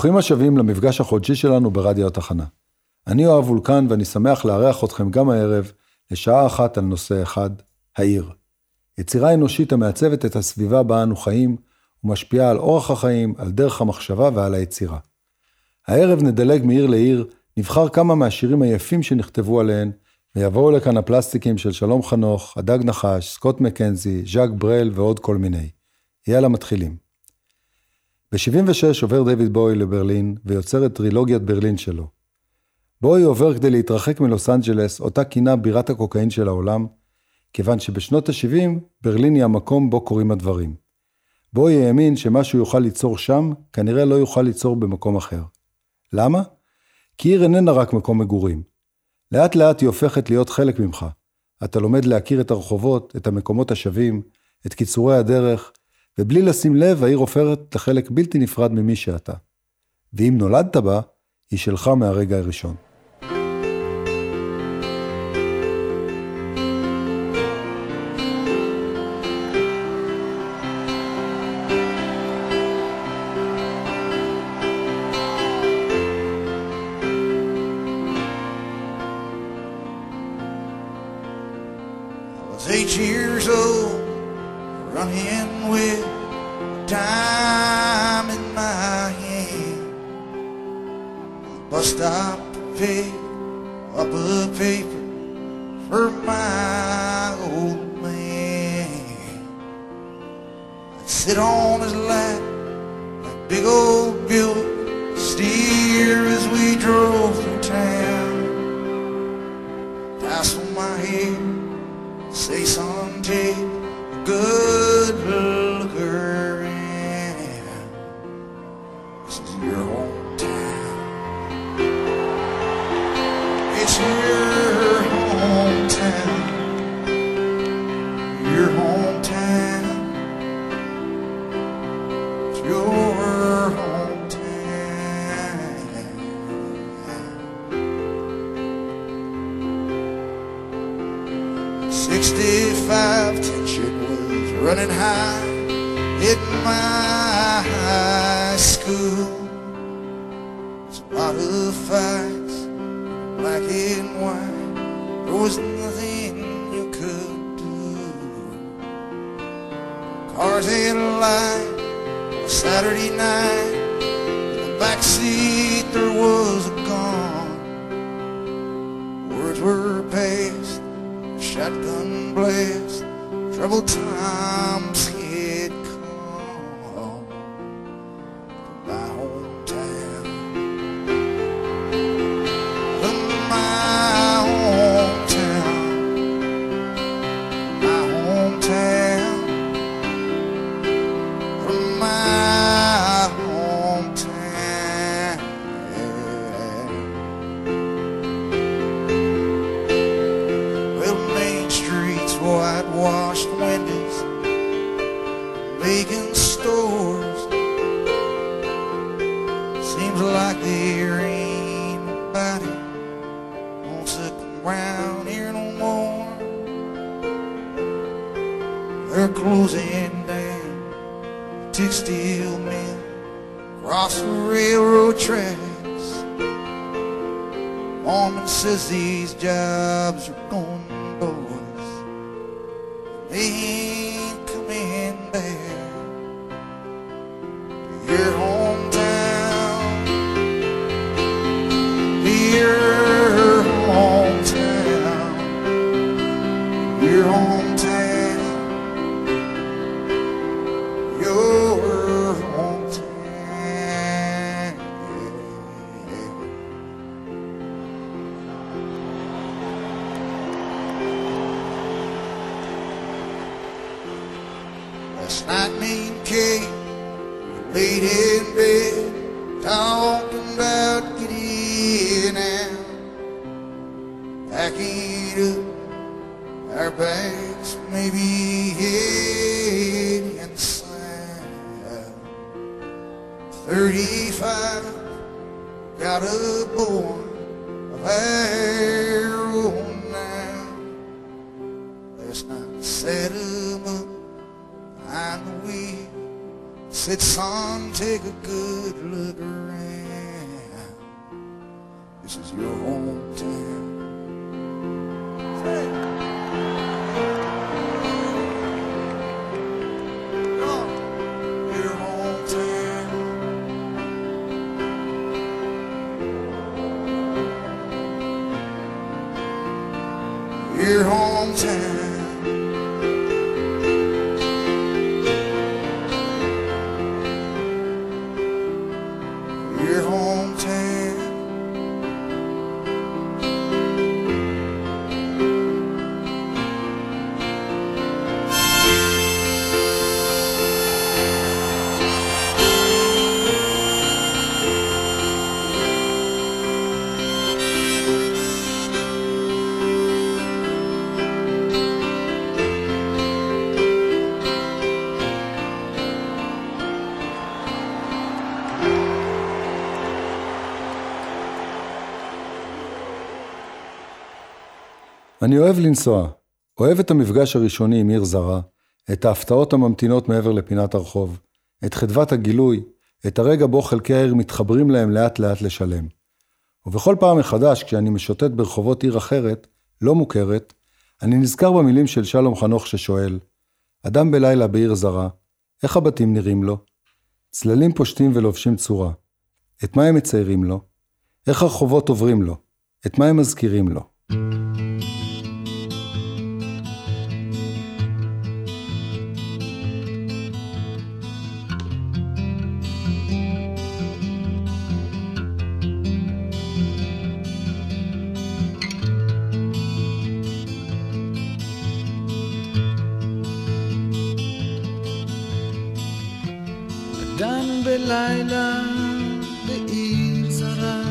ברוכים השבים למפגש החודשי שלנו ברדיו התחנה. אני יואב וולקן ואני שמח לארח אתכם גם הערב לשעה אחת על נושא אחד, העיר. יצירה אנושית המעצבת את הסביבה בה אנו חיים ומשפיעה על אורח החיים, על דרך המחשבה ועל היצירה. הערב נדלג מעיר לעיר, נבחר כמה מהשירים היפים שנכתבו עליהן, ויבואו לכאן הפלסטיקים של שלום חנוך, הדג נחש, סקוט מקנזי, ז'אק ברל ועוד כל מיני. יאללה מתחילים. ב-76 עובר דיוויד בוי לברלין ויוצר את טרילוגיית ברלין שלו. בוי עובר כדי להתרחק מלוס אנג'לס, אותה קינה בירת הקוקאין של העולם, כיוון שבשנות ה-70 ברלין היא המקום בו קורים הדברים. בוי האמין שמה שהוא יוכל ליצור שם, כנראה לא יוכל ליצור במקום אחר. למה? כי עיר איננה רק מקום מגורים. לאט לאט היא הופכת להיות חלק ממך. אתה לומד להכיר את הרחובות, את המקומות השווים, את קיצורי הדרך, ובלי לשים לב, העיר הופכת לחלק בלתי נפרד ממי שאתה. ואם נולדת בה, היא שלך מהרגע הראשון. Running with time in my hand. Bus stop to pick up a paper for my old man. I'd sit on his lap, that big old building, steer as we drove through town. Tassel my hair say a good time. אני אוהב לנסוע, אוהב את המפגש הראשוני עם עיר זרה, את ההפתעות הממתינות מעבר לפינת הרחוב, את חדוות הגילוי, את הרגע בו חלקי העיר מתחברים להם לאט לאט לשלם. ובכל פעם מחדש, כשאני משוטט ברחובות עיר אחרת, לא מוכרת, אני נזכר במילים של שלום חנוך ששואל, אדם בלילה בעיר זרה, איך הבתים נראים לו? צללים פושטים ולובשים צורה. את מה הם מציירים לו? איך הרחובות עוברים לו? את מה הם מזכירים לו? אדם בלילה בעיר זרה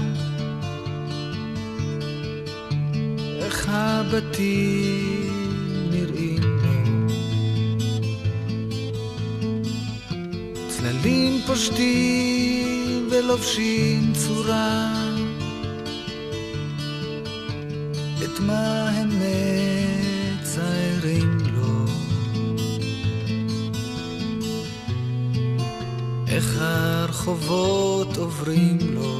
איך הבתים נראים לו? צללים פושטים ולובשים צורה. את מה איך הרחובות עוברים לו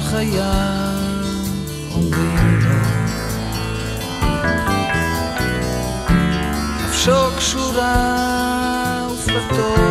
חיה אומרים לו. נפשו קשורה ופלטו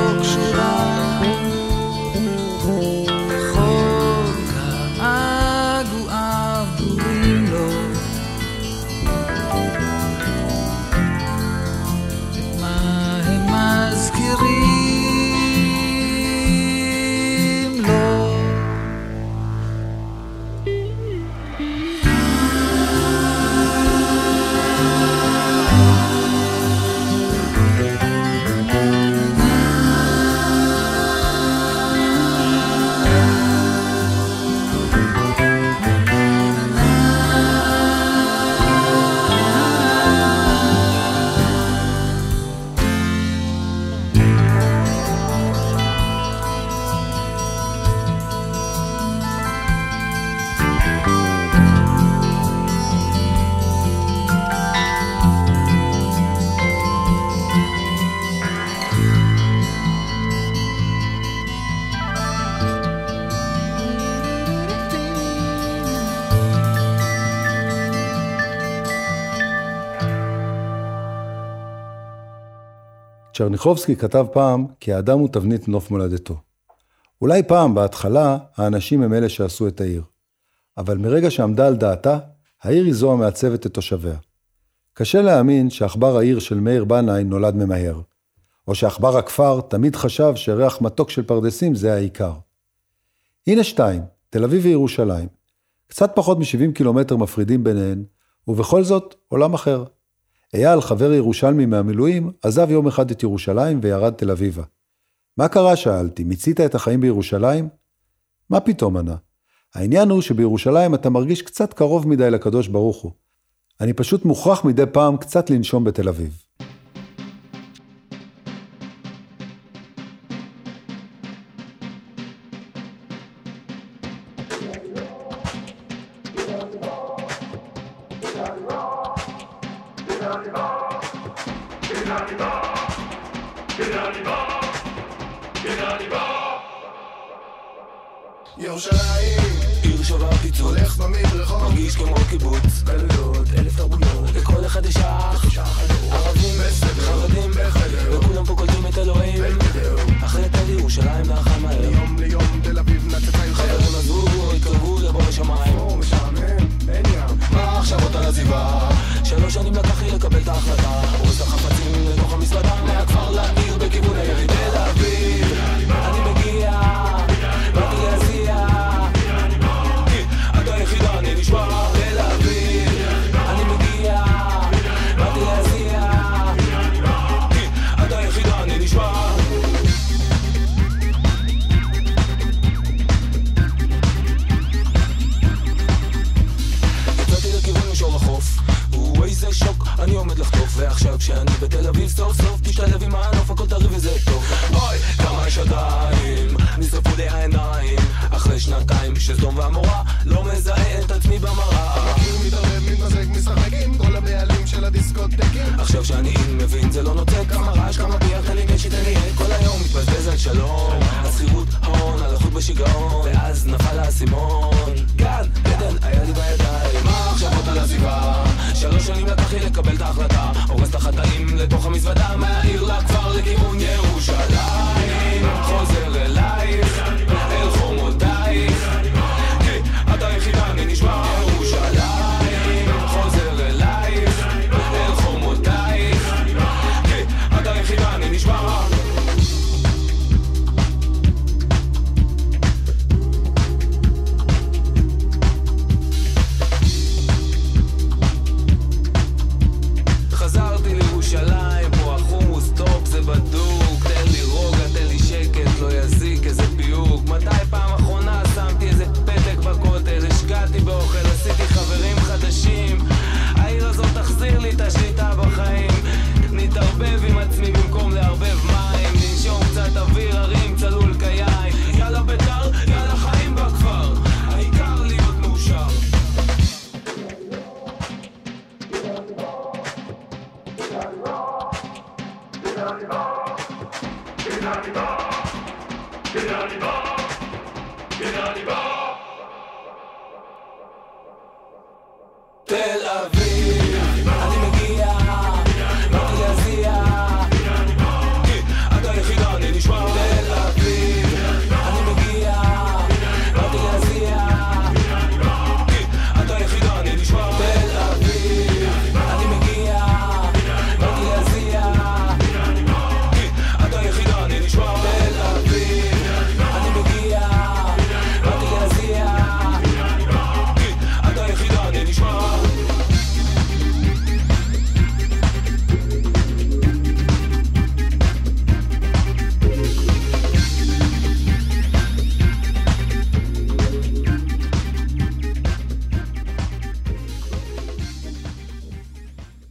צ'רניחובסקי כתב פעם כי האדם הוא תבנית נוף מולדתו. אולי פעם, בהתחלה, האנשים הם אלה שעשו את העיר. אבל מרגע שעמדה על דעתה, העיר היא זו המעצבת את תושביה. קשה להאמין שעכבר העיר של מאיר בנאי נולד ממהר, או שעכבר הכפר תמיד חשב שריח מתוק של פרדסים זה העיקר. הנה שתיים, תל אביב וירושלים. קצת פחות מ-70 קילומטר מפרידים ביניהן, ובכל זאת עולם אחר. אייל, חבר ירושלמי מהמילואים, עזב יום אחד את ירושלים וירד תל אביבה. מה קרה? שאלתי, מיצית את החיים בירושלים? מה פתאום ענה? העניין הוא שבירושלים אתה מרגיש קצת קרוב מדי לקדוש ברוך הוא. אני פשוט מוכרח מדי פעם קצת לנשום בתל אביב.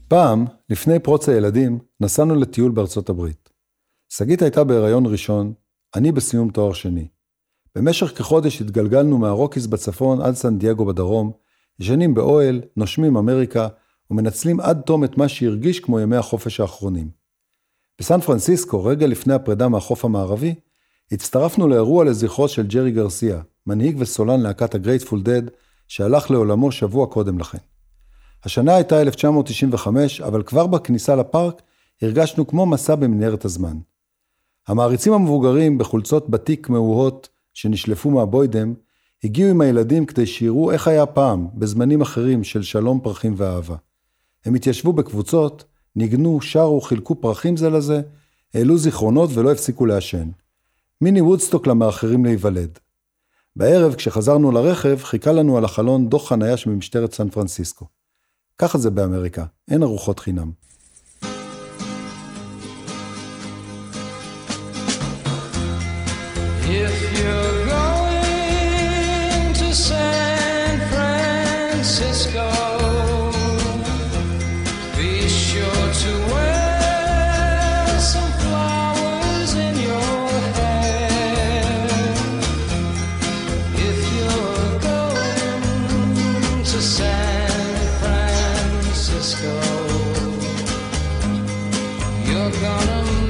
פעם, לפני פרוץ הילדים, נסענו לטיול בארצות הברית. שגית הייתה בהיריון ראשון, אני בסיום תואר שני. במשך כחודש התגלגלנו מהרוקיס בצפון עד סן דייגו בדרום, ישנים באוהל, נושמים אמריקה, ומנצלים עד תום את מה שהרגיש כמו ימי החופש האחרונים. בסן פרנסיסקו, רגע לפני הפרידה מהחוף המערבי, הצטרפנו לאירוע לזכרו של ג'רי גרסיה, מנהיג וסולן להקת הגרייטפול דד, שהלך לעולמו שבוע קודם לכן. השנה הייתה 1995, אבל כבר בכניסה לפארק הרגשנו כמו מסע במנהרת הזמן. המעריצים המבוגרים בחולצות בתיק מאוהות שנשלפו מהבוידם, הגיעו עם הילדים כדי שיראו איך היה פעם, בזמנים אחרים של שלום פרחים ואהבה. הם התיישבו בקבוצות, ניגנו, שרו, חילקו פרחים זה לזה, העלו זיכרונות ולא הפסיקו לעשן. מיני וודסטוק למאחרים להיוולד. בערב, כשחזרנו לרכב, חיכה לנו על החלון דוח חניה ממשטרת סן פרנסיסקו. ככה זה באמריקה, אין ארוחות חינם. You're gonna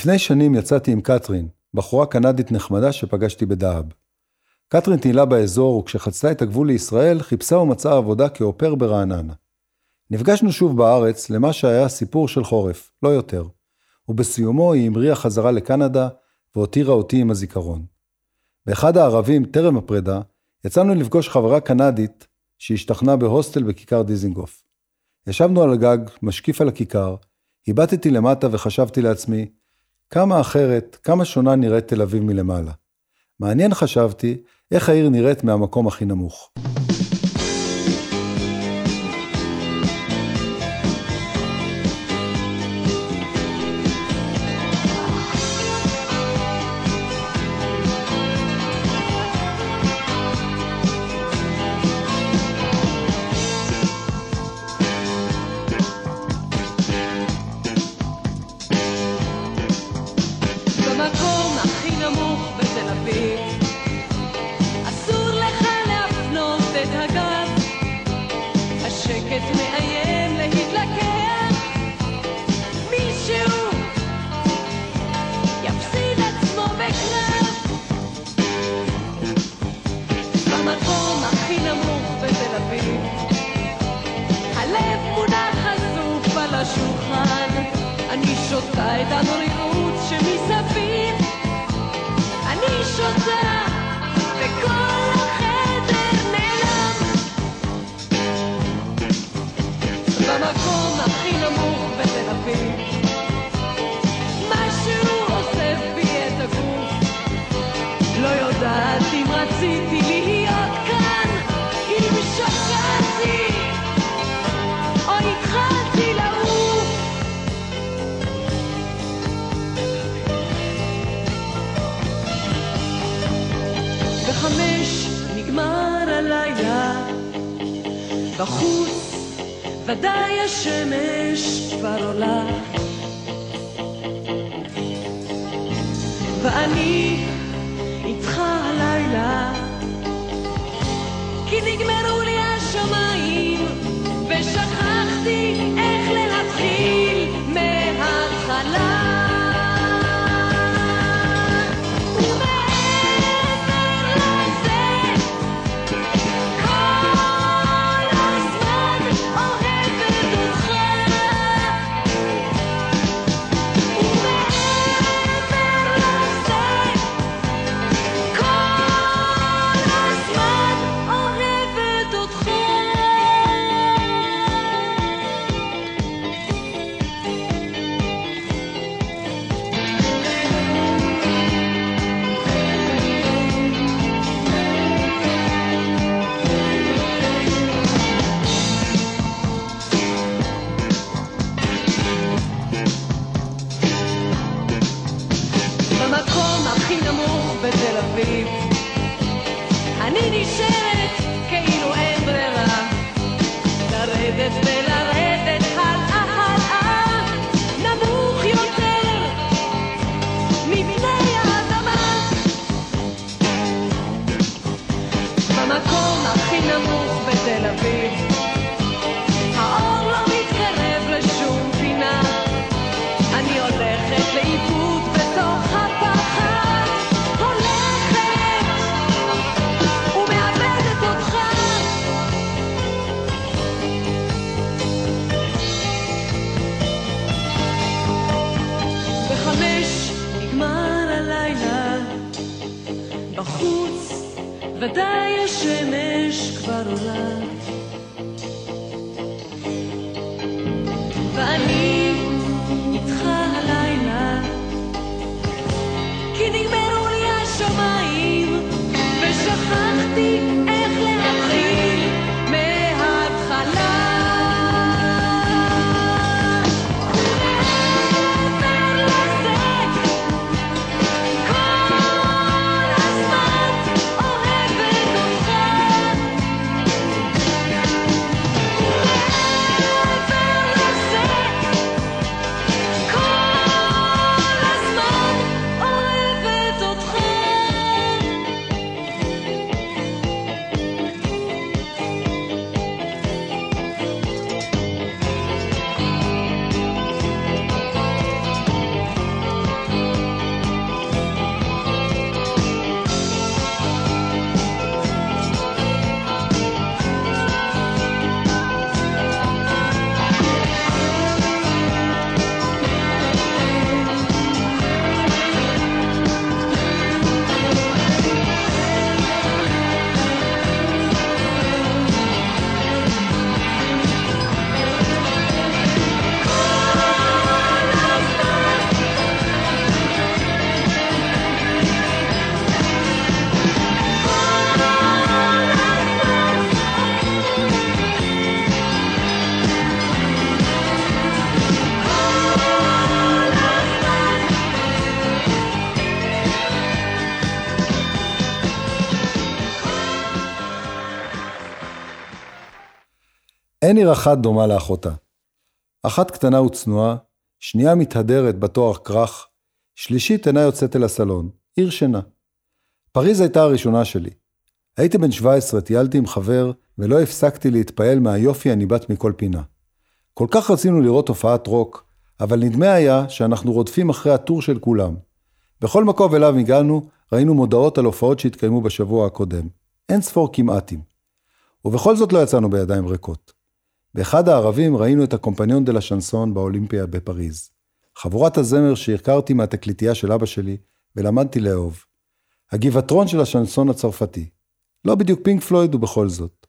לפני שנים יצאתי עם קתרין, בחורה קנדית נחמדה שפגשתי בדהב. קתרין טיילה באזור, וכשחצתה את הגבול לישראל, חיפשה ומצאה עבודה כאופר ברעננה. נפגשנו שוב בארץ למה שהיה סיפור של חורף, לא יותר, ובסיומו היא המריאה חזרה לקנדה, והותירה אותי עם הזיכרון. באחד הערבים, טרם הפרידה, יצאנו לפגוש חברה קנדית שהשתכנה בהוסטל בכיכר דיזינגוף. ישבנו על הגג, משקיף על הכיכר, הבטתי למטה וחשבתי לעצמי, כמה אחרת, כמה שונה נראית תל אביב מלמעלה. מעניין חשבתי, איך העיר נראית מהמקום הכי נמוך. אין עיר אחת דומה לאחותה. אחת קטנה וצנועה, שנייה מתהדרת בתואר כרך, שלישית אינה יוצאת אל הסלון, עיר שינה. פריז הייתה הראשונה שלי. הייתי בן 17, טיילתי עם חבר, ולא הפסקתי להתפעל מהיופי הניבט מכל פינה. כל כך רצינו לראות הופעת רוק, אבל נדמה היה שאנחנו רודפים אחרי הטור של כולם. בכל מקום אליו הגענו, ראינו מודעות על הופעות שהתקיימו בשבוע הקודם. אין ספור כמעטים. ובכל זאת לא יצאנו בידיים ריקות. באחד הערבים ראינו את הקומפניון דה לה שנסון באולימפיה בפריז. חבורת הזמר שהכרתי מהתקליטייה של אבא שלי, ולמדתי לאהוב. הגבעטרון של השנסון הצרפתי. לא בדיוק פינק פלויד ובכל זאת.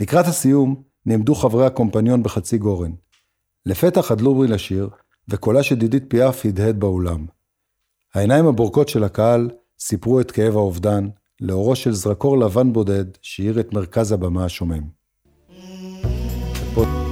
לקראת הסיום, נעמדו חברי הקומפניון בחצי גורן. לפתע חדלו בי לשיר, וקולה של דידית פיאף הדהד באולם. העיניים הבורקות של הקהל סיפרו את כאב האובדן, לאורו של זרקור לבן בודד שהאיר את מרכז הבמה השומם. por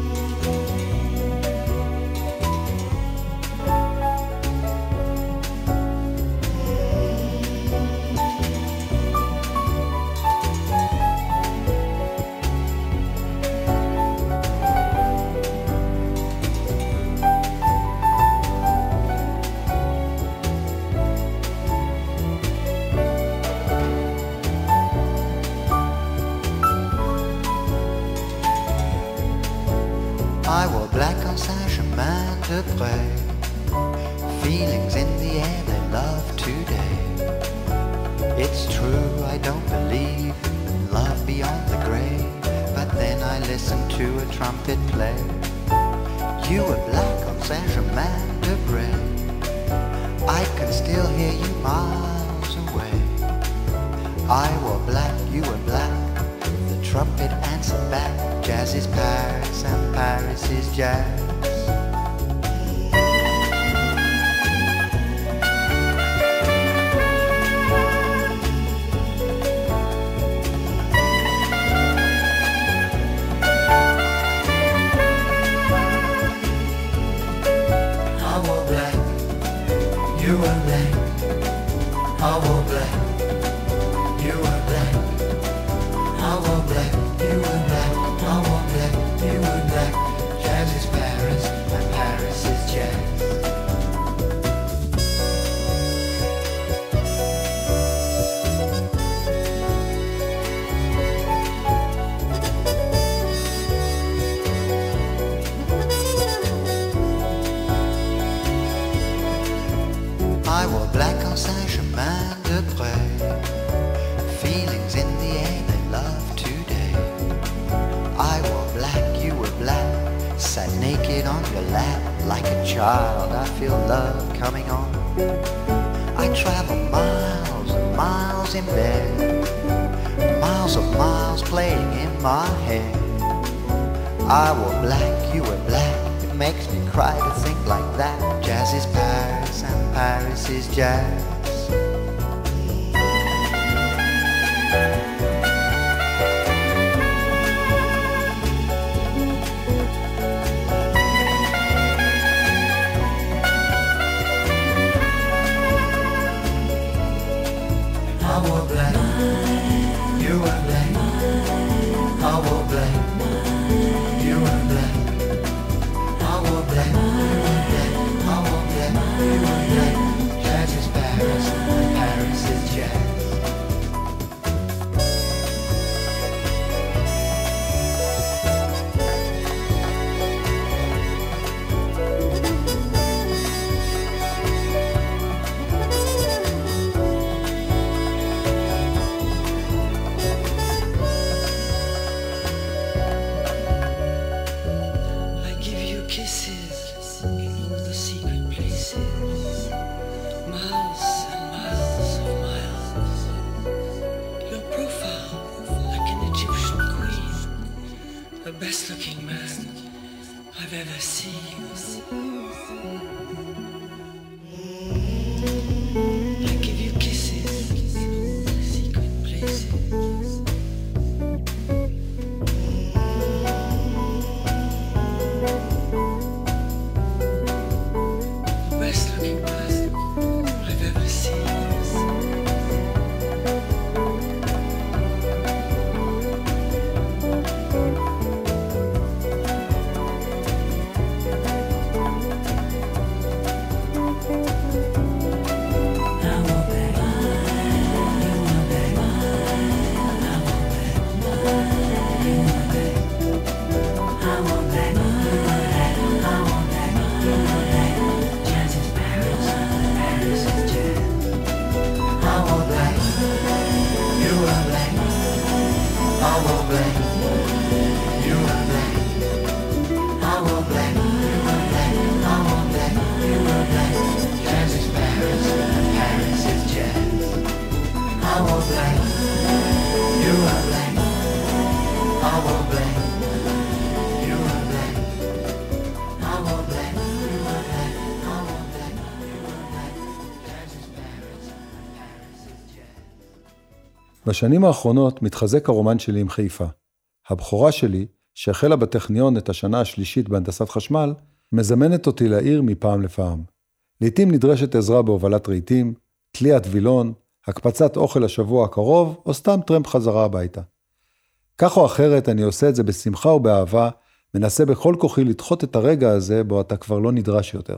בשנים האחרונות מתחזק הרומן שלי עם חיפה. הבכורה שלי, שהחלה בטכניון את השנה השלישית בהנדסת חשמל, מזמנת אותי לעיר מפעם לפעם. לעתים נדרשת עזרה בהובלת רהיטים, תליית וילון, הקפצת אוכל לשבוע הקרוב, או סתם טרמפ חזרה הביתה. כך או אחרת, אני עושה את זה בשמחה ובאהבה, מנסה בכל כוחי לדחות את הרגע הזה בו אתה כבר לא נדרש יותר.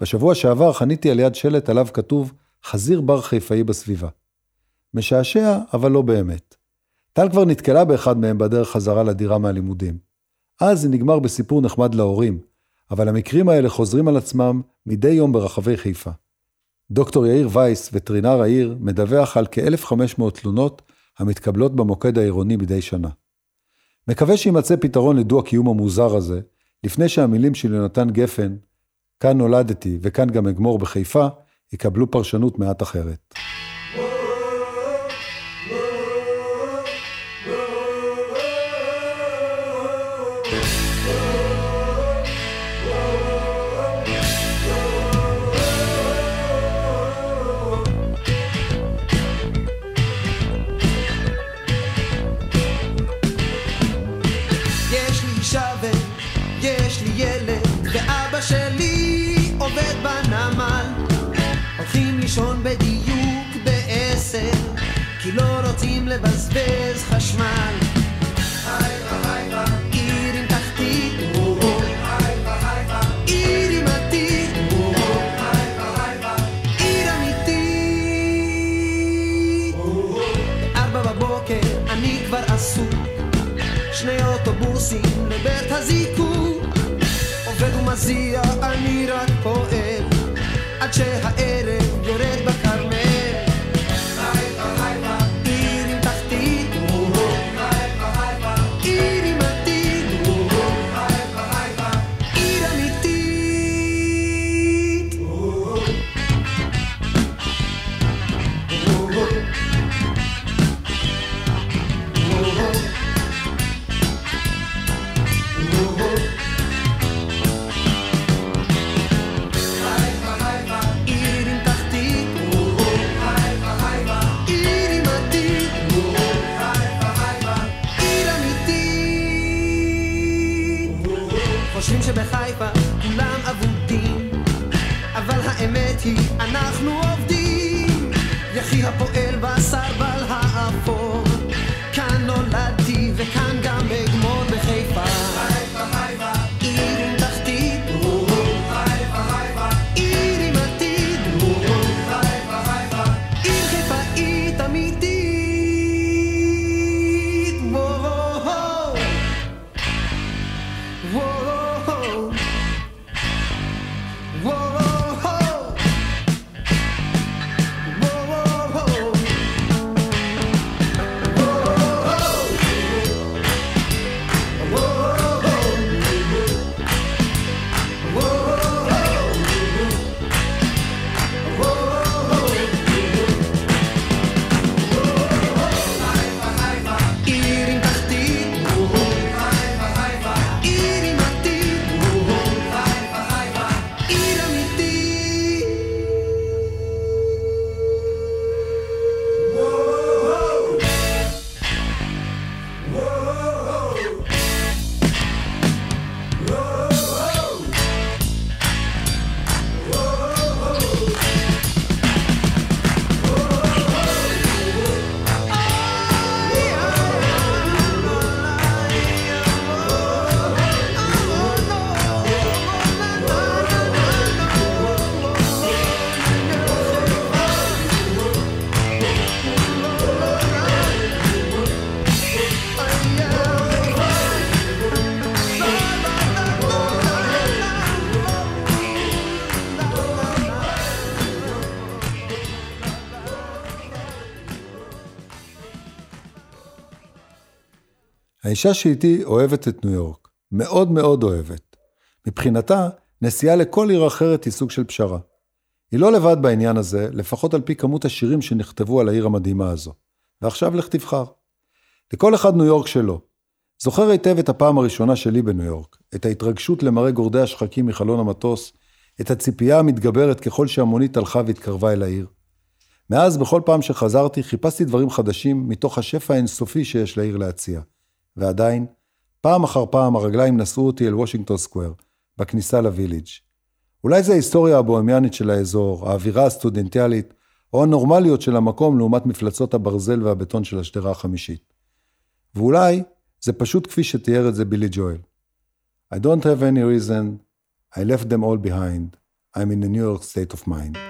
בשבוע שעבר חניתי על יד שלט עליו כתוב חזיר בר חיפאי בסביבה. משעשע, אבל לא באמת. טל כבר נתקלה באחד מהם בדרך חזרה לדירה מהלימודים. אז זה נגמר בסיפור נחמד להורים, אבל המקרים האלה חוזרים על עצמם מדי יום ברחבי חיפה. דוקטור יאיר וייס, וטרינר העיר, מדווח על כ-1,500 תלונות המתקבלות במוקד העירוני מדי שנה. מקווה שימצא פתרון לדו-הקיום המוזר הזה, לפני שהמילים של יונתן גפן, כאן נולדתי וכאן גם אגמור בחיפה, יקבלו פרשנות מעט אחרת. לבזבז חשמל. עיר עם תחתית, עיר עם עתיד, עיר אמיתית. שני אוטובוסים לבית הזיקוק עובד ומזיע, אני רק פועל עד שהערב האישה שאיתי אוהבת את ניו יורק. מאוד מאוד אוהבת. מבחינתה, נסיעה לכל עיר אחרת היא סוג של פשרה. היא לא לבד בעניין הזה, לפחות על פי כמות השירים שנכתבו על העיר המדהימה הזו. ועכשיו לך תבחר. לכל אחד ניו יורק שלו. זוכר היטב את הפעם הראשונה שלי בניו יורק, את ההתרגשות למראה גורדי השחקים מחלון המטוס, את הציפייה המתגברת ככל שהמונית הלכה והתקרבה אל העיר. מאז, בכל פעם שחזרתי, חיפשתי דברים חדשים מתוך השפע האינסופי שיש לעיר להציע. ועדיין, פעם אחר פעם הרגליים נשאו אותי אל וושינגטון סקוואר, בכניסה לוויליג'. אולי זה ההיסטוריה הבוהמיאנית של האזור, האווירה הסטודנטיאלית, או הנורמליות של המקום לעומת מפלצות הברזל והבטון של השדרה החמישית. ואולי זה פשוט כפי שתיאר את זה בילי ג'ואל. I don't have any reason, I left them all behind, I'm in a New York state of mind.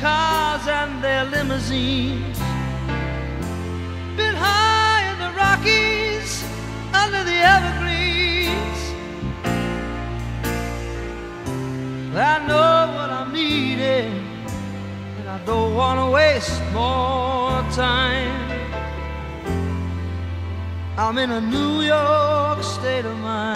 Cars and their limousines. Been high in the Rockies, under the evergreens. I know what I'm needing, and I don't want to waste more time. I'm in a New York state of mind.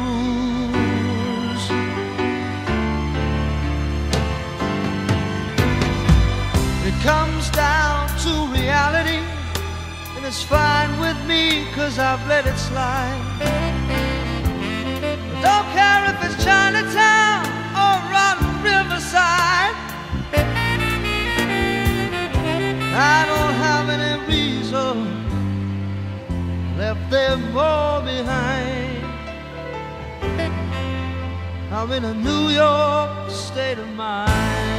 Comes down to reality, and it's fine with me, cause I've let it slide. I don't care if it's Chinatown or on Riverside. I don't have any reason left them all behind. I'm in a New York state of mind.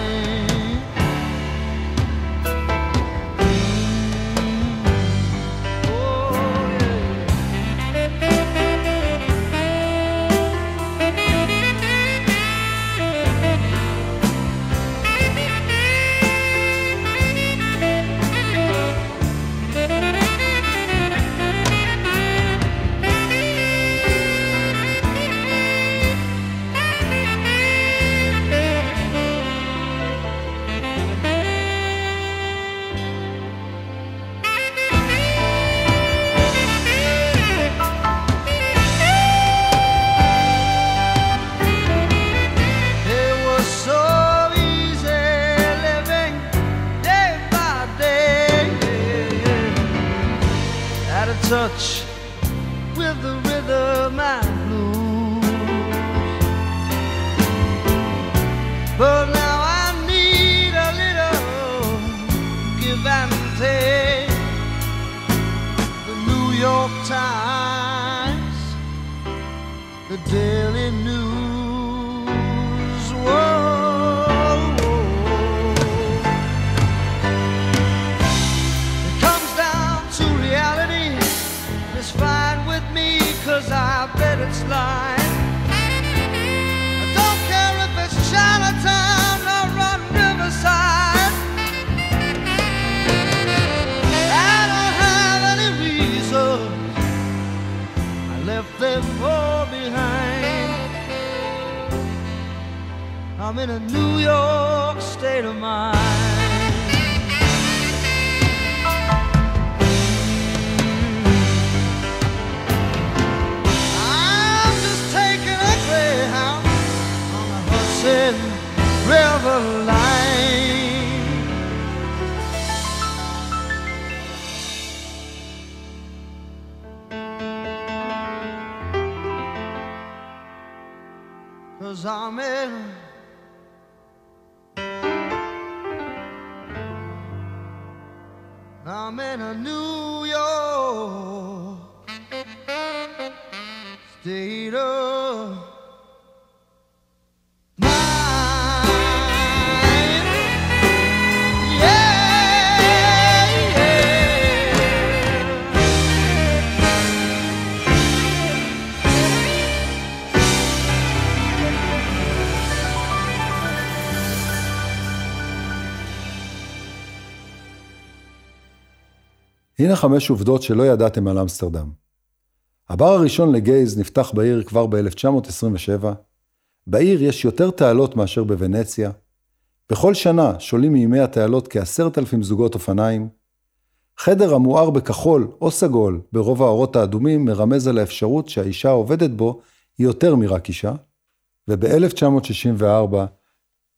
Touch with the rhythm and blues. But now I need a little give and take. The New York Times, the Daily I'm in a New York state of mind. I'm just taking a greyhound on the Hudson River line. Cause I'm in I'm in a New York state of הנה חמש עובדות שלא ידעתם על אמסטרדם. הבר הראשון לגייז נפתח בעיר כבר ב-1927. בעיר יש יותר תעלות מאשר בוונציה. בכל שנה שולים מימי התעלות כעשרת אלפים זוגות אופניים. חדר המואר בכחול או סגול ברוב האורות האדומים מרמז על האפשרות שהאישה העובדת בו היא יותר מרק אישה. וב-1964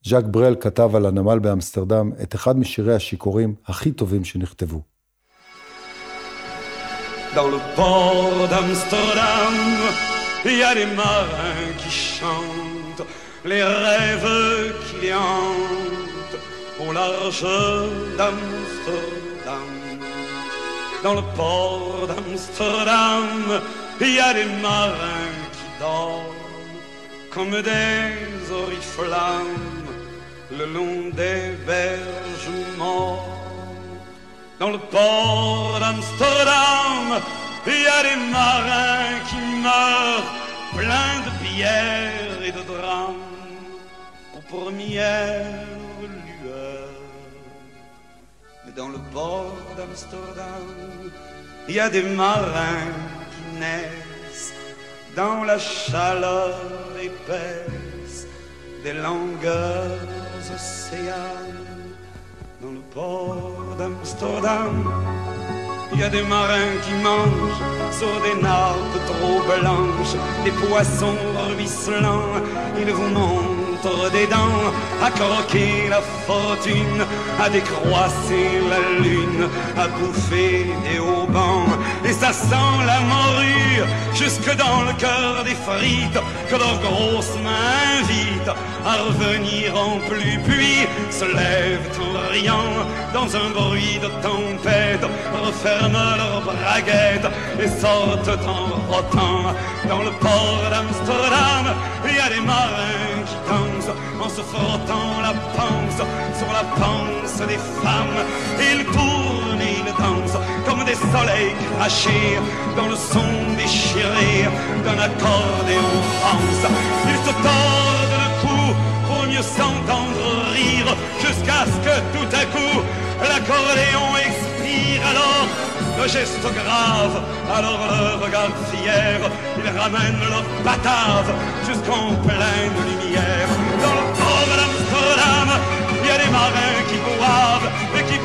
ז'אק ברל כתב על הנמל באמסטרדם את אחד משירי השיכורים הכי טובים שנכתבו. Dans le port d'Amsterdam, il y a des marins qui chantent les rêves qui les hantent au large d'Amsterdam. Dans le port d'Amsterdam, il y a des marins qui dorment comme des oriflammes le long des berges morts. Dans le port d'Amsterdam, il y a des marins qui meurent pleins de bière et de drames aux premières lueurs. Mais dans le port d'Amsterdam, il y a des marins qui naissent dans la chaleur épaisse des longueurs océanes. D'Amsterdam, il y a des marins qui mangent sur des nappes trop blanches, des poissons ruisselants. Ils vous montrent des dents à croquer la fortune, à décroisser la lune, à bouffer des haubans. Ça sent la morue jusque dans le cœur des frites que leurs grosses mains invitent à revenir en plus. Puis se lèvent en riant dans un bruit de tempête, referment leurs braguettes et sortent en rotant. Dans le port d'Amsterdam, il y a des marins qui dansent en se frottant la panse sur la panse des femmes. Ils tournent ils dansent des soleils crachés dans le son déchiré d'un accordéon France. Ils se tordent le cou pour mieux s'entendre rire jusqu'à ce que tout à coup l'accordéon expire alors le geste grave, alors le regard fier, ils ramènent leur batave jusqu'en pleine lumière. Dans le port d'Amsterdam, il y a des marins qui boivent,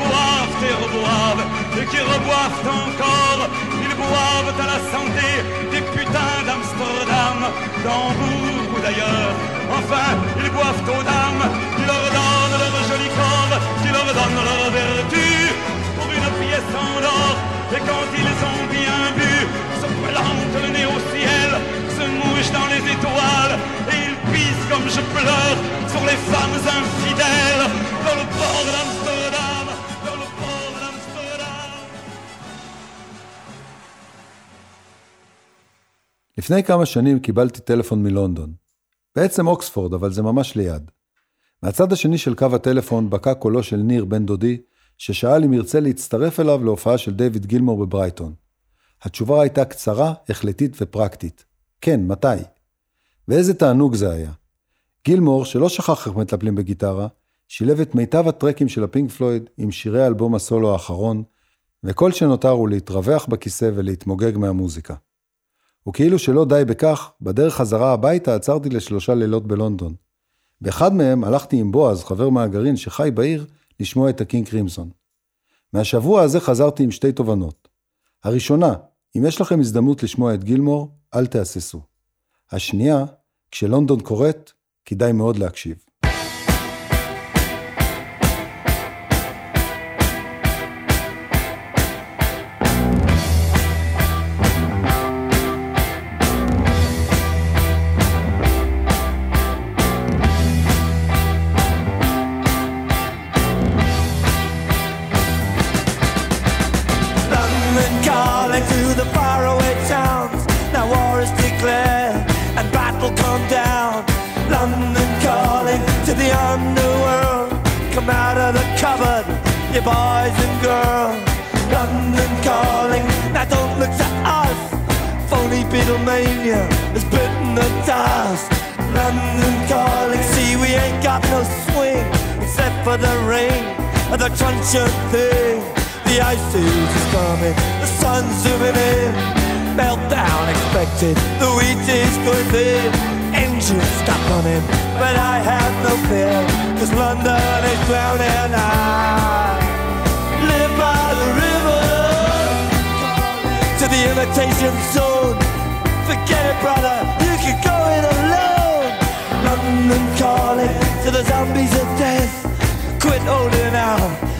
boivent et reboivent, et qui reboivent encore. Ils boivent à la santé des putains d'Amsterdam, d'Hambourg ou d'ailleurs. Enfin, ils boivent aux dames, qui leur donnent leur joli corps, qui leur donnent leur vertu pour une pièce en or. Et quand ils ont bien bu, se plantent le nez au ciel, se mouchent dans les étoiles, et ils pissent comme je pleure sur les femmes infidèles dans le port d'Amsterdam, לפני כמה שנים קיבלתי טלפון מלונדון. בעצם אוקספורד, אבל זה ממש ליד. מהצד השני של קו הטלפון בקע קולו של ניר, בן דודי, ששאל אם ירצה להצטרף אליו להופעה של דיוויד גילמור בברייטון. התשובה הייתה קצרה, החלטית ופרקטית. כן, מתי? ואיזה תענוג זה היה. גילמור, שלא שכח איך מטפלים בגיטרה, שילב את מיטב הטרקים של הפינק פלויד עם שירי אלבום הסולו האחרון, וכל שנותר הוא להתרווח בכיסא ולהתמוגג מהמוזיקה. וכאילו שלא די בכך, בדרך חזרה הביתה עצרתי לשלושה לילות בלונדון. באחד מהם הלכתי עם בועז, חבר מהגרעין שחי בעיר, לשמוע את הקינג קרימסון. מהשבוע הזה חזרתי עם שתי תובנות. הראשונה, אם יש לכם הזדמנות לשמוע את גילמור, אל תהססו. השנייה, כשלונדון קורית, כדאי מאוד להקשיב. The thing. The ice age is coming, the sun's zooming in. Meltdown expected, the wheat is going thin. Engines stop running, but I have no fear, cause London is drowning. I live by the river to the imitation zone. Forget it, brother, you can go it alone. London calling to the zombies of death. Quit holding out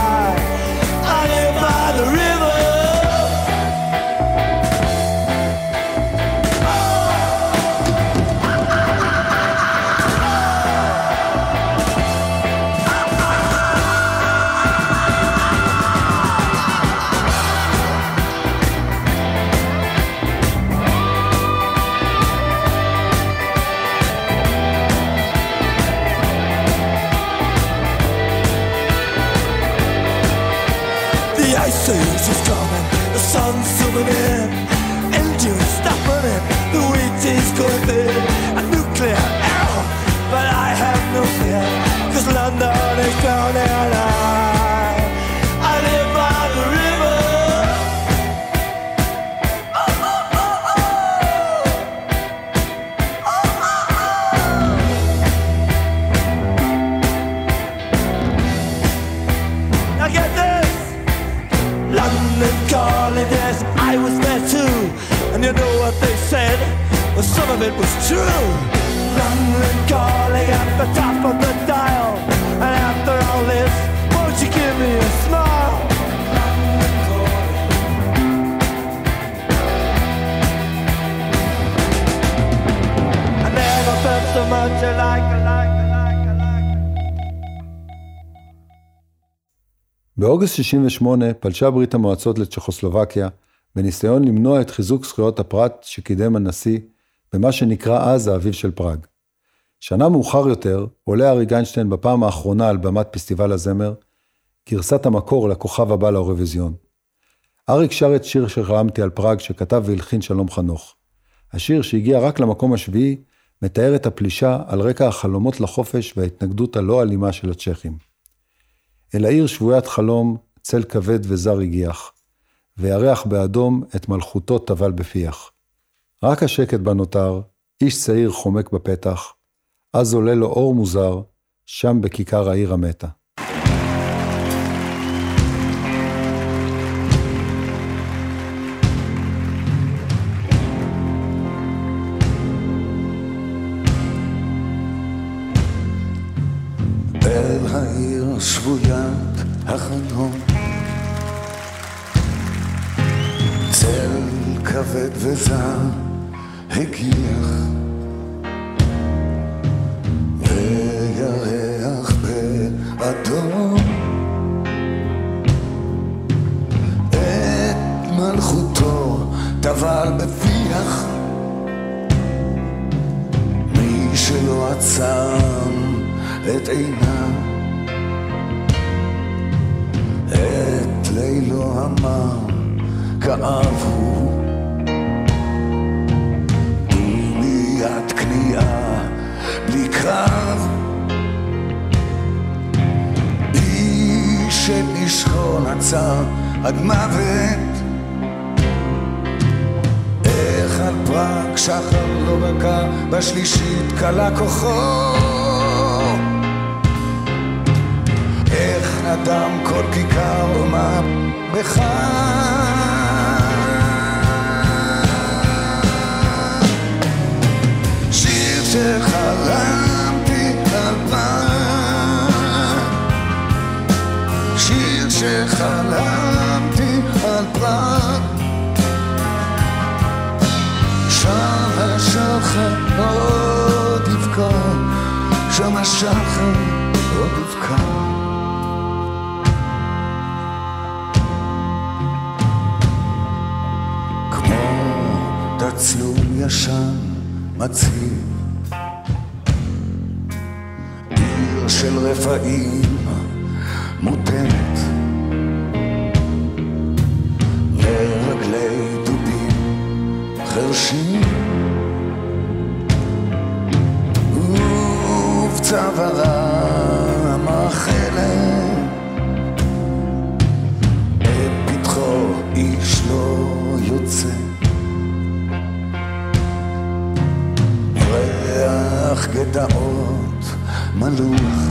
the river. Zooming in, engines stop running, the wheat is going thin, a nuclear. Error, but I have no fear, cause London is drowning. True. London calling at the top of the dial. And after all this, won't you give me a smile? באוגוסט 68 פלשה ברית המועצות לצ'כוסלובקיה בניסיון למנוע את חיזוק זכויות הפרט שקידם הנשיא במה שנקרא אז האביב של פראג. שנה מאוחר יותר עולה אריק איינשטיין בפעם האחרונה על במת פסטיבל הזמר, גרסת המקור לכוכב הבא לאירוויזיון. אריק שר את שיר שחלמתי על פראג שכתב והלחין שלום חנוך. השיר שהגיע רק למקום השביעי, מתאר את הפלישה על רקע החלומות לחופש וההתנגדות הלא אלימה של הצ'כים. אל העיר שבוית חלום, צל כבד וזר הגיח, וירח באדום את מלכותו טבל בפיח. רק השקט בה נותר, איש צעיר חומק בפתח, אז עולה לו אור מוזר, שם בכיכר העיר המתה. אל העיר שבוית החלום כבד וזר הגיח וירח באדום את מלכותו טבל בפיח מי שלא עצם את עיניו. את לילו אמר, כאב הוא. דומיית כניעה, בלי קרב. איש את נשקו נצר עד מוות. איך על פרק שחר לא בקע, בשלישית כלה כוחו. איך נדם כל כיכר ומה בך. שחלמתי על שיר שחלמתי על פרק. שם השחר עוד יבקע, שם השחר עוד יבקע. תצלום ישן מציב, של רפאים מותנת, לרגלי דובים חרשים. ובצווארה המאכלת את פתחו איש לא יוצא. ריח גטאות מלוך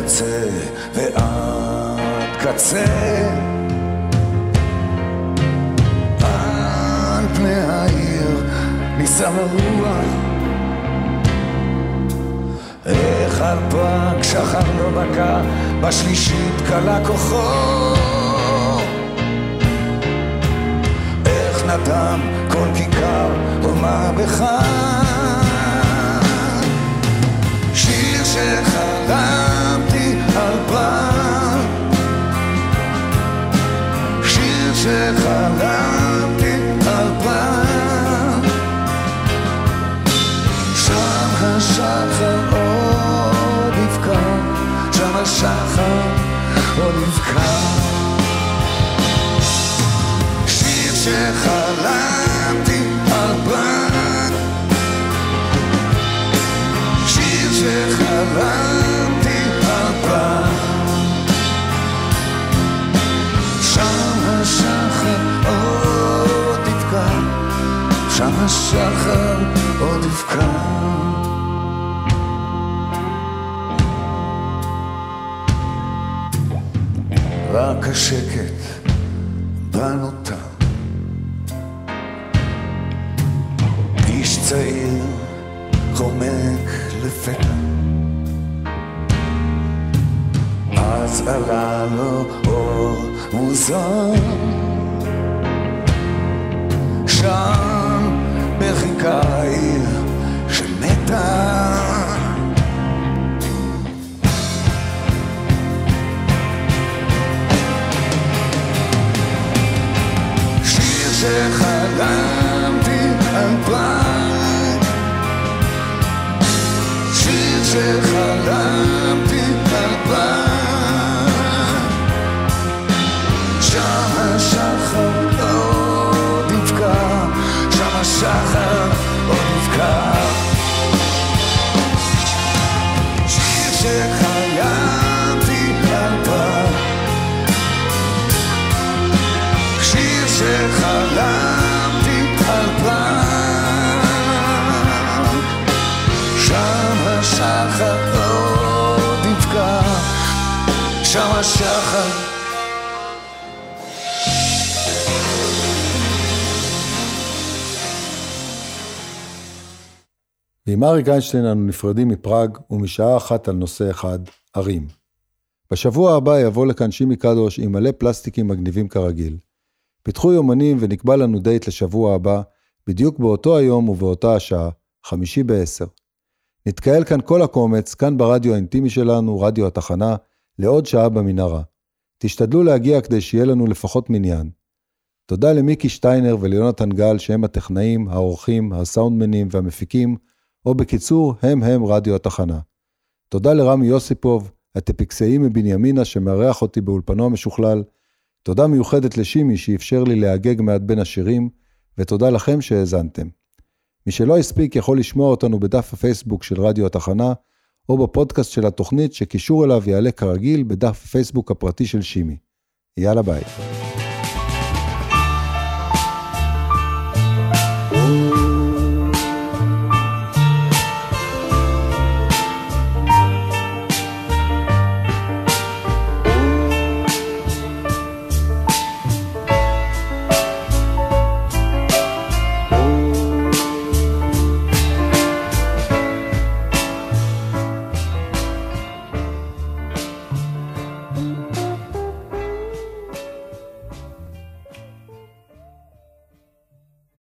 מקצה ועד קצה. על פני העיר נישא הרוח. איך על שחר לא בקע בשלישית כלה כוחו. איך נדם כל כיכר ומה בך עלה לו אור מוזר שם בחיכה העיר שמתה שיר שחלמתי על פעם שיר שחלמתי שם השחר עוד יבקע, שם השחר עוד יבקע. שיר שחלמתי פעם, שיר שחלמתי על פעם, ועם אריק איינשטיין אנו נפרדים מפראג ומשעה אחת על נושא אחד, ערים. בשבוע הבא יבוא לכאן שימי קדוש עם מלא פלסטיקים מגניבים כרגיל. פיתחו יומנים ונקבע לנו דייט לשבוע הבא, בדיוק באותו היום ובאותה השעה, חמישי בעשר. נתקהל כאן כל הקומץ, כאן ברדיו האינטימי שלנו, רדיו התחנה, לעוד שעה במנהרה. תשתדלו להגיע כדי שיהיה לנו לפחות מניין. תודה למיקי שטיינר וליונתן גל שהם הטכנאים, העורכים, הסאונדמנים והמפיקים, או בקיצור, הם הם רדיו התחנה. תודה לרמי יוסיפוב, הטפיקסאי מבנימינה שמארח אותי באולפנו המשוכלל. תודה מיוחדת לשימי שאפשר לי להגג מעט בין השירים, ותודה לכם שהאזנתם. מי שלא הספיק יכול לשמוע אותנו בדף הפייסבוק של רדיו התחנה, או בפודקאסט של התוכנית שקישור אליו יעלה כרגיל בדף הפייסבוק הפרטי של שימי. יאללה ביי.